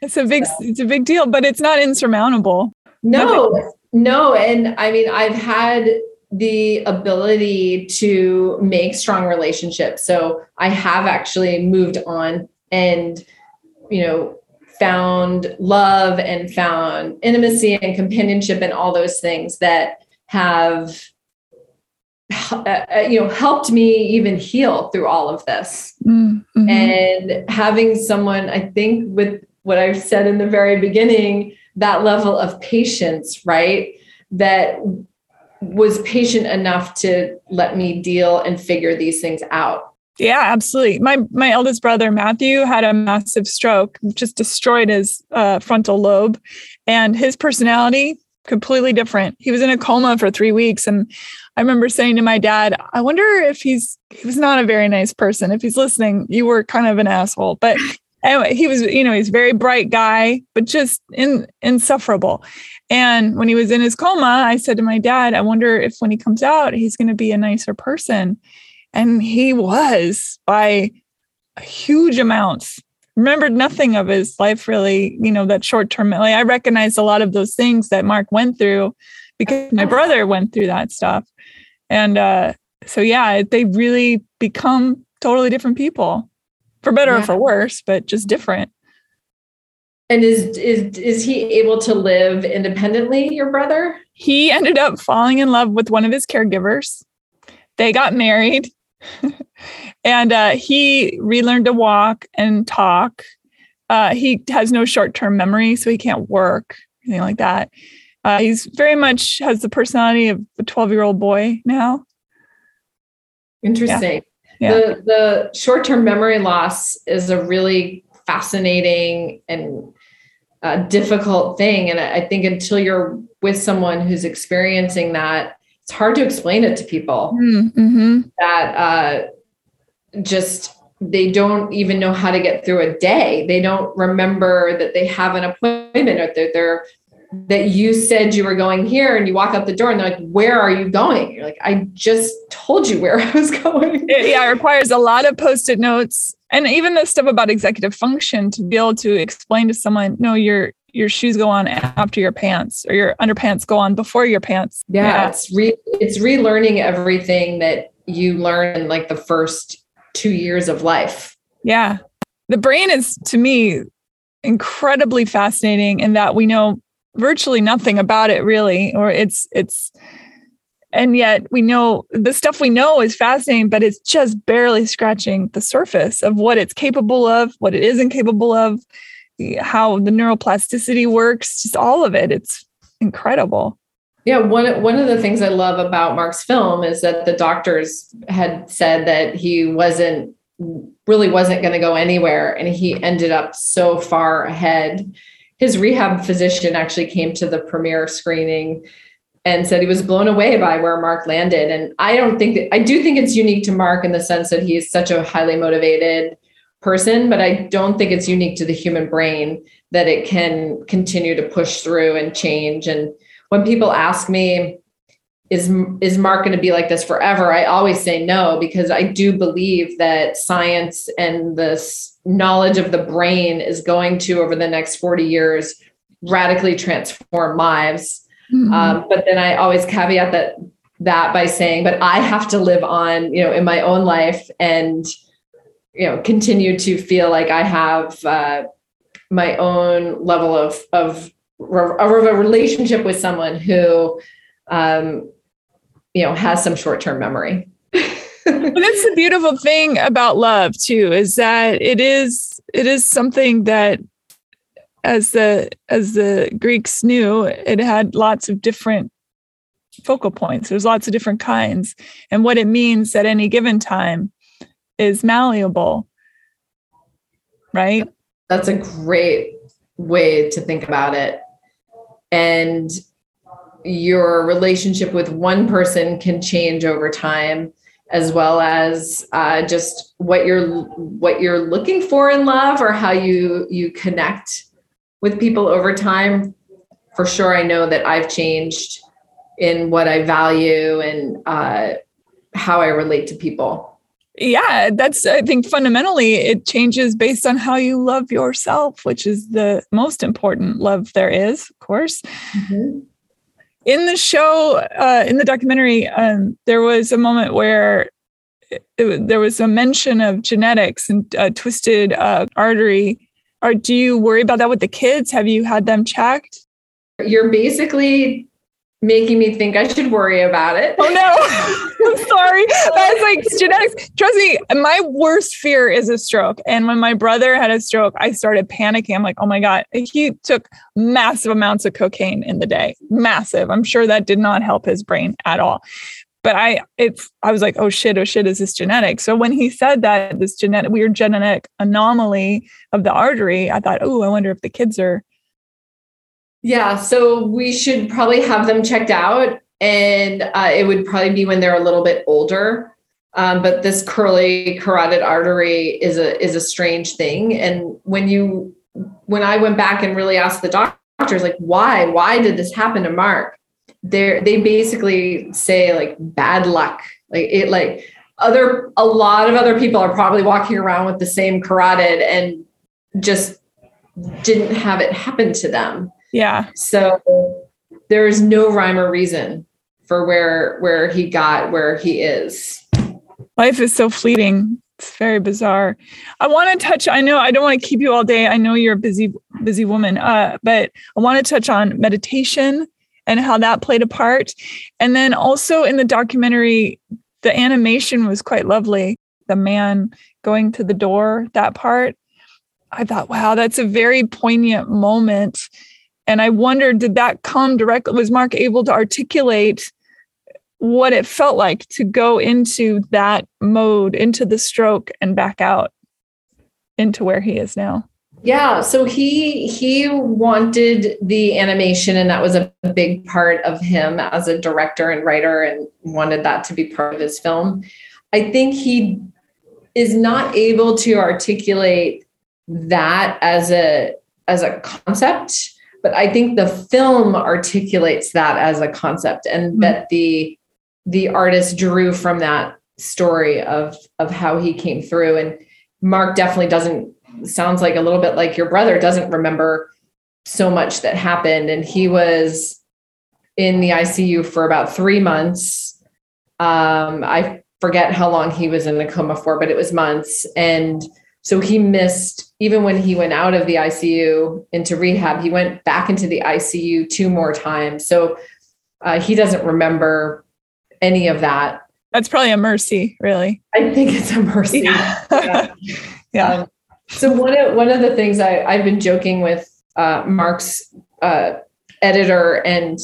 It's a big, it's a big deal, but it's not insurmountable. No, Nothing. no, and I mean, I've had the ability to make strong relationships. So I have actually moved on and you know found love and found intimacy and companionship and all those things that have uh, uh, you know helped me even heal through all of this mm-hmm. and having someone i think with what I've said in the very beginning that level of patience right that was patient enough to let me deal and figure these things out yeah, absolutely. My my eldest brother Matthew had a massive stroke, just destroyed his uh, frontal lobe, and his personality completely different. He was in a coma for three weeks, and I remember saying to my dad, "I wonder if he's he was not a very nice person. If he's listening, you were kind of an asshole." But anyway, he was you know he's a very bright guy, but just in, insufferable. And when he was in his coma, I said to my dad, "I wonder if when he comes out, he's going to be a nicer person." And he was by huge amounts. Remembered nothing of his life really, you know, that short term. Like I recognized a lot of those things that Mark went through because my brother went through that stuff. And uh, so, yeah, they really become totally different people for better yeah. or for worse, but just different. And is is is he able to live independently, your brother? He ended up falling in love with one of his caregivers. They got married. and uh, he relearned to walk and talk. Uh, he has no short term memory, so he can't work, anything like that. Uh, he's very much has the personality of a 12 year old boy now. Interesting. Yeah. Yeah. The, the short term memory loss is a really fascinating and uh, difficult thing. And I think until you're with someone who's experiencing that, it's hard to explain it to people mm-hmm. that uh, just they don't even know how to get through a day. They don't remember that they have an appointment or that they're that you said you were going here and you walk out the door and they're like, where are you going? You're like, I just told you where I was going. yeah, it requires a lot of post-it notes and even the stuff about executive function to be able to explain to someone, no, you're your shoes go on after your pants or your underpants go on before your pants. Yeah, yeah. it's re it's relearning everything that you learn in like the first 2 years of life. Yeah. The brain is to me incredibly fascinating in that we know virtually nothing about it really or it's it's and yet we know the stuff we know is fascinating but it's just barely scratching the surface of what it's capable of what it isn't capable of how the neuroplasticity works, just all of it. It's incredible. Yeah, one one of the things I love about Mark's film is that the doctors had said that he wasn't really wasn't going to go anywhere and he ended up so far ahead. His rehab physician actually came to the premiere screening and said he was blown away by where Mark landed and I don't think that I do think it's unique to Mark in the sense that he's such a highly motivated person, but I don't think it's unique to the human brain that it can continue to push through and change. And when people ask me, is is Mark going to be like this forever? I always say no because I do believe that science and this knowledge of the brain is going to over the next 40 years radically transform lives. Mm-hmm. Um, but then I always caveat that that by saying, but I have to live on, you know, in my own life and, you know, continue to feel like I have uh, my own level of of of a relationship with someone who, um, you know, has some short term memory. and that's the beautiful thing about love too is that it is it is something that as the as the greeks knew it had lots of different focal points there's lots of different kinds and what it means at any given time is malleable right? That's a great way to think about it. And your relationship with one person can change over time as well as uh, just what you're what you're looking for in love or how you you connect with people over time. For sure i know that i've changed in what i value and uh, how i relate to people yeah that's i think fundamentally it changes based on how you love yourself which is the most important love there is of course mm-hmm in the show, uh, in the documentary, um, there was a moment where it, it, there was a mention of genetics and uh, twisted uh, artery. Are, do you worry about that with the kids? Have you had them checked? You're basically making me think I should worry about it. Oh no. I'm sorry. That's like genetics. Trust me, my worst fear is a stroke. And when my brother had a stroke, I started panicking. I'm like, oh my God. He took massive amounts of cocaine in the day. Massive. I'm sure that did not help his brain at all. But I it's I was like, oh shit, oh shit, is this genetic? So when he said that this genetic weird genetic anomaly of the artery, I thought, oh, I wonder if the kids are yeah, so we should probably have them checked out, and uh, it would probably be when they're a little bit older. Um, but this curly carotid artery is a is a strange thing, and when you when I went back and really asked the doctors like why? Why did this happen to Mark, they they basically say like bad luck, like it like other a lot of other people are probably walking around with the same carotid and just didn't have it happen to them yeah. So there is no rhyme or reason for where where he got where he is. Life is so fleeting. It's very bizarre. I want to touch. I know I don't want to keep you all day. I know you're a busy busy woman. Uh, but I want to touch on meditation and how that played a part. And then also in the documentary, the animation was quite lovely. The man going to the door, that part. I thought, wow, that's a very poignant moment and I wondered, did that come directly? Was Mark able to articulate what it felt like to go into that mode, into the stroke, and back out into where he is now? Yeah, so he he wanted the animation, and that was a big part of him as a director and writer, and wanted that to be part of his film. I think he is not able to articulate that as a as a concept but i think the film articulates that as a concept and mm-hmm. that the the artist drew from that story of of how he came through. And mark definitely doesn't sounds like a little bit like your brother doesn't remember so much that happened. And he was in the icu for about three months. Um, i forget how long he was in the coma for but it was months. And so he missed, even when he went out of the ICU into rehab, he went back into the ICU two more times. So uh, he doesn't remember any of that. That's probably a mercy, really. I think it's a mercy. Yeah. yeah. yeah. Um, so one of one of the things I, I've been joking with uh, Mark's uh, editor and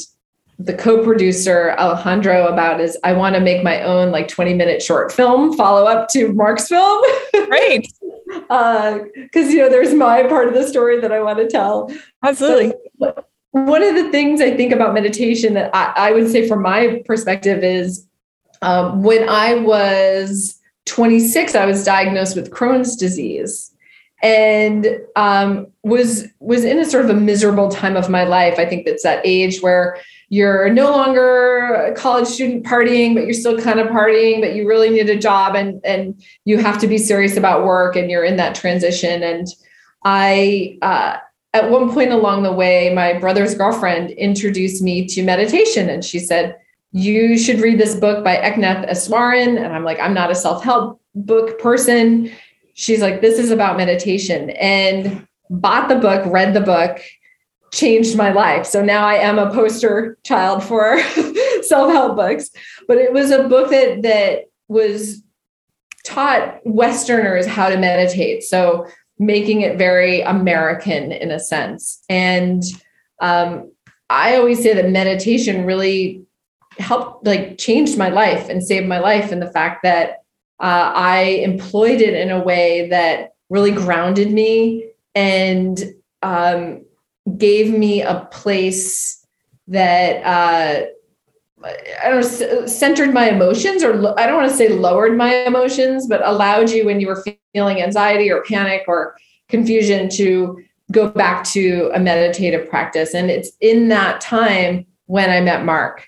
the co-producer Alejandro about is I want to make my own like 20 minute short film follow up to Mark's film. Great. Because uh, you know there's my part of the story that I want to tell. Absolutely. So, one of the things I think about meditation that I, I would say from my perspective is um, when I was 26, I was diagnosed with Crohn's disease and um, was was in a sort of a miserable time of my life. I think that's that age where you're no longer a college student partying, but you're still kind of partying, but you really need a job and and you have to be serious about work and you're in that transition. And I uh, at one point along the way, my brother's girlfriend introduced me to meditation. And she said, You should read this book by Eknath Easwaran. And I'm like, I'm not a self help book person. She's like, This is about meditation. And bought the book, read the book, changed my life. So now I am a poster child for self-help books. But it was a book that that was taught Westerners how to meditate. So making it very American in a sense. And um, I always say that meditation really helped, like, changed my life and saved my life. And the fact that uh, I employed it in a way that really grounded me and um, gave me a place that uh, I don't know, centered my emotions, or I don't want to say lowered my emotions, but allowed you when you were feeling anxiety or panic or confusion to go back to a meditative practice. And it's in that time when I met Mark.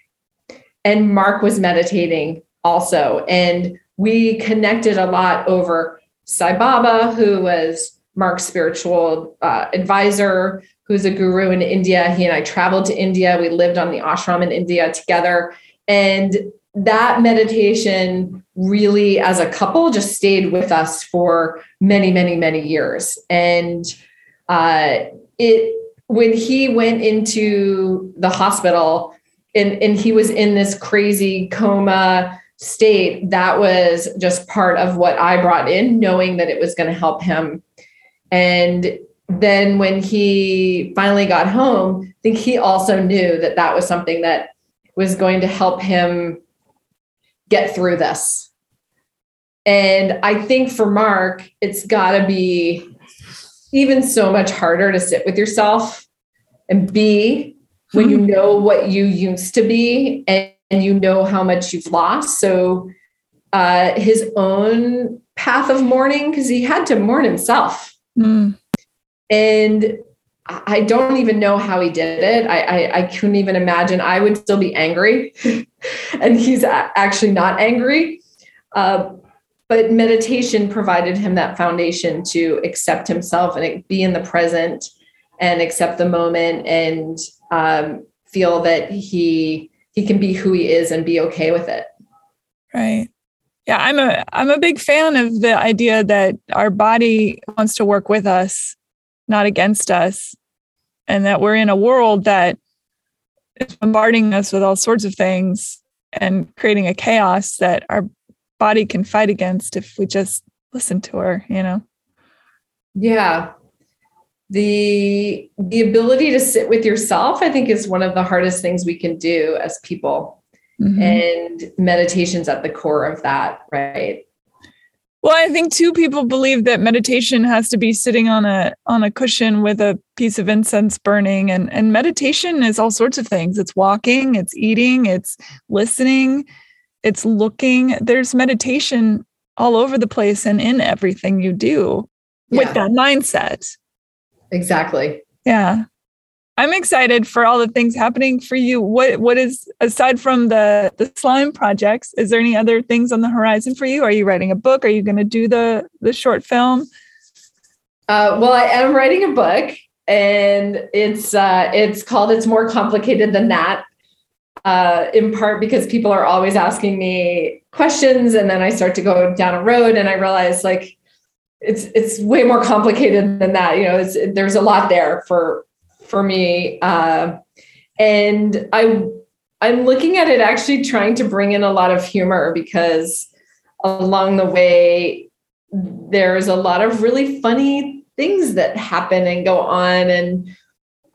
And Mark was meditating also. And we connected a lot over Sai Baba, who was Mark's spiritual uh, advisor, who's a guru in India. He and I traveled to India. We lived on the ashram in India together. And that meditation really, as a couple, just stayed with us for many, many, many years. And uh, it, when he went into the hospital and, and he was in this crazy coma state, that was just part of what I brought in, knowing that it was going to help him. And then when he finally got home, I think he also knew that that was something that was going to help him get through this. And I think for Mark, it's got to be even so much harder to sit with yourself and be when you hmm. know what you used to be and, and you know how much you've lost. So uh, his own path of mourning, because he had to mourn himself. Mm. And I don't even know how he did it. I, I, I couldn't even imagine. I would still be angry, and he's actually not angry. Uh, but meditation provided him that foundation to accept himself and be in the present and accept the moment and um, feel that he he can be who he is and be okay with it. Right. Yeah, I'm a I'm a big fan of the idea that our body wants to work with us not against us, and that we're in a world that is bombarding us with all sorts of things and creating a chaos that our body can fight against if we just listen to her, you know? Yeah. The the ability to sit with yourself, I think, is one of the hardest things we can do as people. Mm-hmm. And meditation's at the core of that, right? Well, I think two people believe that meditation has to be sitting on a on a cushion with a piece of incense burning and and meditation is all sorts of things. It's walking, it's eating, it's listening, it's looking. There's meditation all over the place and in everything you do yeah. with that mindset. Exactly. Yeah. I'm excited for all the things happening for you. What what is aside from the the slime projects? Is there any other things on the horizon for you? Are you writing a book? Are you going to do the the short film? Uh, well, I am writing a book, and it's uh, it's called "It's More Complicated Than That." Uh, in part because people are always asking me questions, and then I start to go down a road, and I realize like it's it's way more complicated than that. You know, it's, there's a lot there for for me. Uh, and I I'm looking at it actually trying to bring in a lot of humor because along the way there's a lot of really funny things that happen and go on and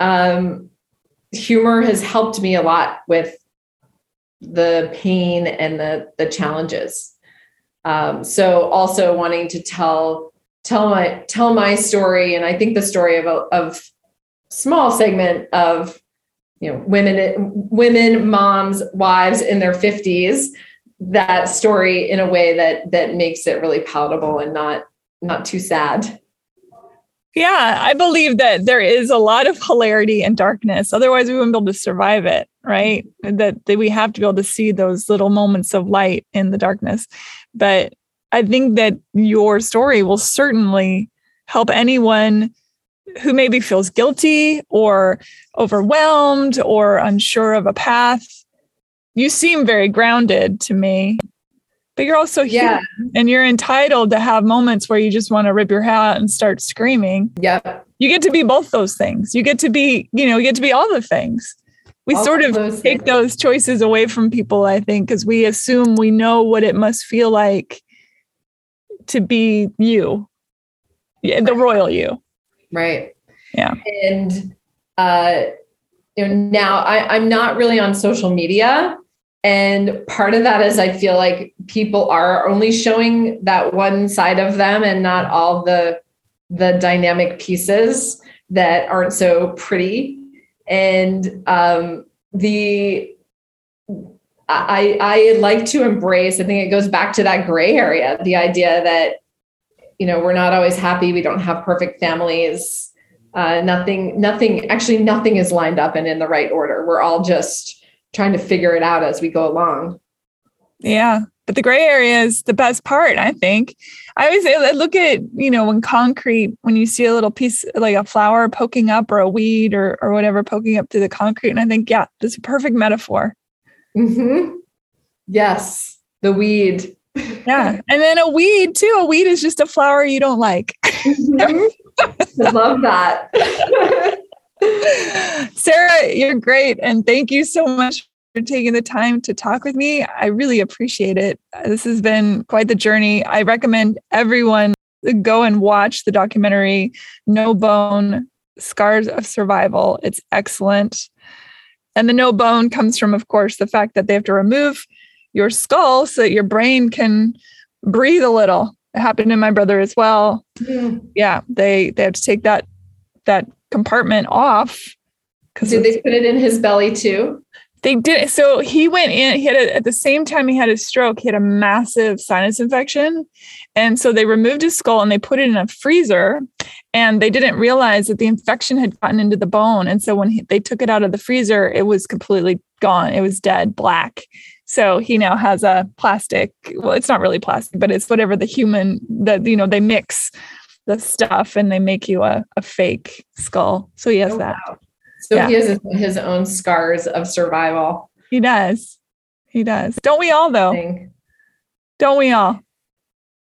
um, humor has helped me a lot with the pain and the the challenges um, so also wanting to tell tell my tell my story and i think the story of a of small segment of you know women women moms wives in their 50s that story in a way that that makes it really palatable and not not too sad. Yeah i believe that there is a lot of hilarity and darkness. Otherwise we wouldn't be able to survive it right? That, that we have to be able to see those little moments of light in the darkness. But i think that your story will certainly help anyone who maybe feels guilty or overwhelmed or unsure of a path. You seem very grounded to me, but you're also Yeah. human and you're entitled to have moments where you just want to rip your hat and start screaming. Yep. You get to be both those things. You get to be, you know, you get to be all the things. We All sort of of those take things. those choices away from people, I think, because we assume we know what it must feel like to be you, yeah, the royal you. Right. Yeah. And uh, you know, now I, I'm not really on social media. And part of that is I feel like people are only showing that one side of them and not all the the dynamic pieces that aren't so pretty. And um, the I, I like to embrace, I think it goes back to that gray area, the idea that, you know, we're not always happy. We don't have perfect families. Uh, nothing, nothing, actually, nothing is lined up and in the right order. We're all just trying to figure it out as we go along. Yeah. But the gray area is the best part, I think. I always say, look at, you know, when concrete, when you see a little piece like a flower poking up or a weed or, or whatever poking up through the concrete. And I think, yeah, this is a perfect metaphor. Mhm. Yes, the weed. Yeah. And then a weed too. A weed is just a flower you don't like. Mhm. I love that. Sarah, you're great. And thank you so much for taking the time to talk with me. I really appreciate it. This has been quite the journey. I recommend everyone go and watch the documentary No Bone Scars of Survival. It's excellent. And the no bone comes from, of course, the fact that they have to remove your skull so that your brain can breathe a little. It happened to my brother as well Mm. yeah they they have to take that that compartment off Did they put it in his belly too? they did so he went in he had a, at the same time he had a stroke he had a massive sinus infection and so they removed his skull and they put it in a freezer and they didn't realize that the infection had gotten into the bone. And so when he, they took it out of the freezer it was completely gone. It was dead black. So he now has a plastic well it's not really plastic but it's whatever the human that you know they mix the stuff and they make you a, a fake skull. So he has Oh, that. wow. So Yeah. he has his, own scars of survival. he does. He does. Don't we all though? Don't we all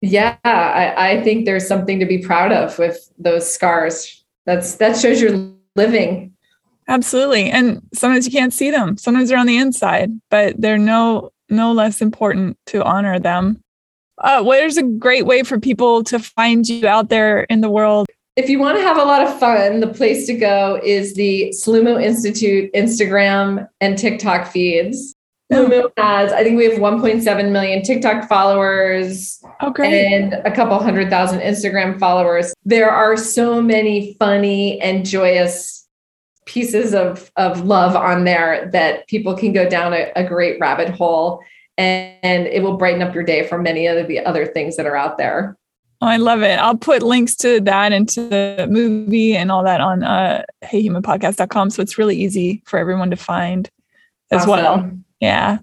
Yeah, I, I think there's something to be proud of with those scars. That's that shows you're living. Absolutely. And sometimes you can't see them. Sometimes they're on the inside, but they're no no less important to honor them. Uh, where's a great way for people to find you out there in the world? If you want to have a lot of fun, the place to go is the Sloomoo Institute Instagram and TikTok feeds. Sloomoo has, I think we have 1.7 million TikTok followers Oh, great. and a couple hundred thousand Instagram followers. There are so many funny and joyous pieces of, of love on there that people can go down a, a great rabbit hole and, and it will brighten up your day from many of the other things that are out there. Oh, I love it. I'll put links to that and to the movie and all that on uh, heyhumanpodcast.com. So it's really easy for everyone to find as well. Yeah.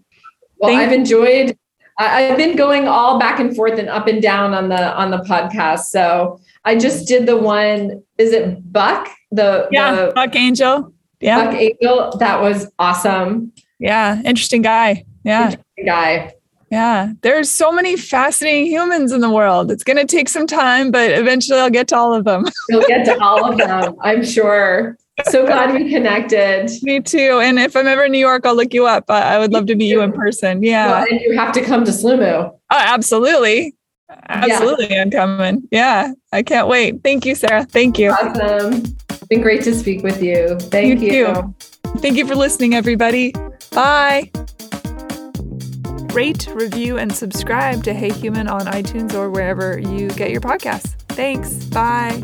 Well, Thank- I've enjoyed. I've been going all back and forth and up and down on the on the podcast. So I just did the one. Is it Buck? The Yeah. the Buck Angel. Yeah. Buck Angel. That was awesome. Yeah. Interesting guy. Yeah. Interesting guy. Yeah, there's so many fascinating humans in the world. It's going to take some time, but eventually I'll get to all of them. We'll get to all of them. I'm sure. So glad we connected. Me too. And if I'm ever in New York, I'll look you up. I, I would love to meet you in person. Yeah. Well, and you have to come to Sloomoo. Oh, absolutely. Absolutely. I'm coming. Yeah. I can't wait. Thank you, Sarah. Thank you. Awesome. Been great to speak with you. Thank You you. too. Thank you for listening, everybody. Bye. Rate, review, and subscribe to Hey Human on iTunes or wherever you get your podcasts. Thanks. Bye.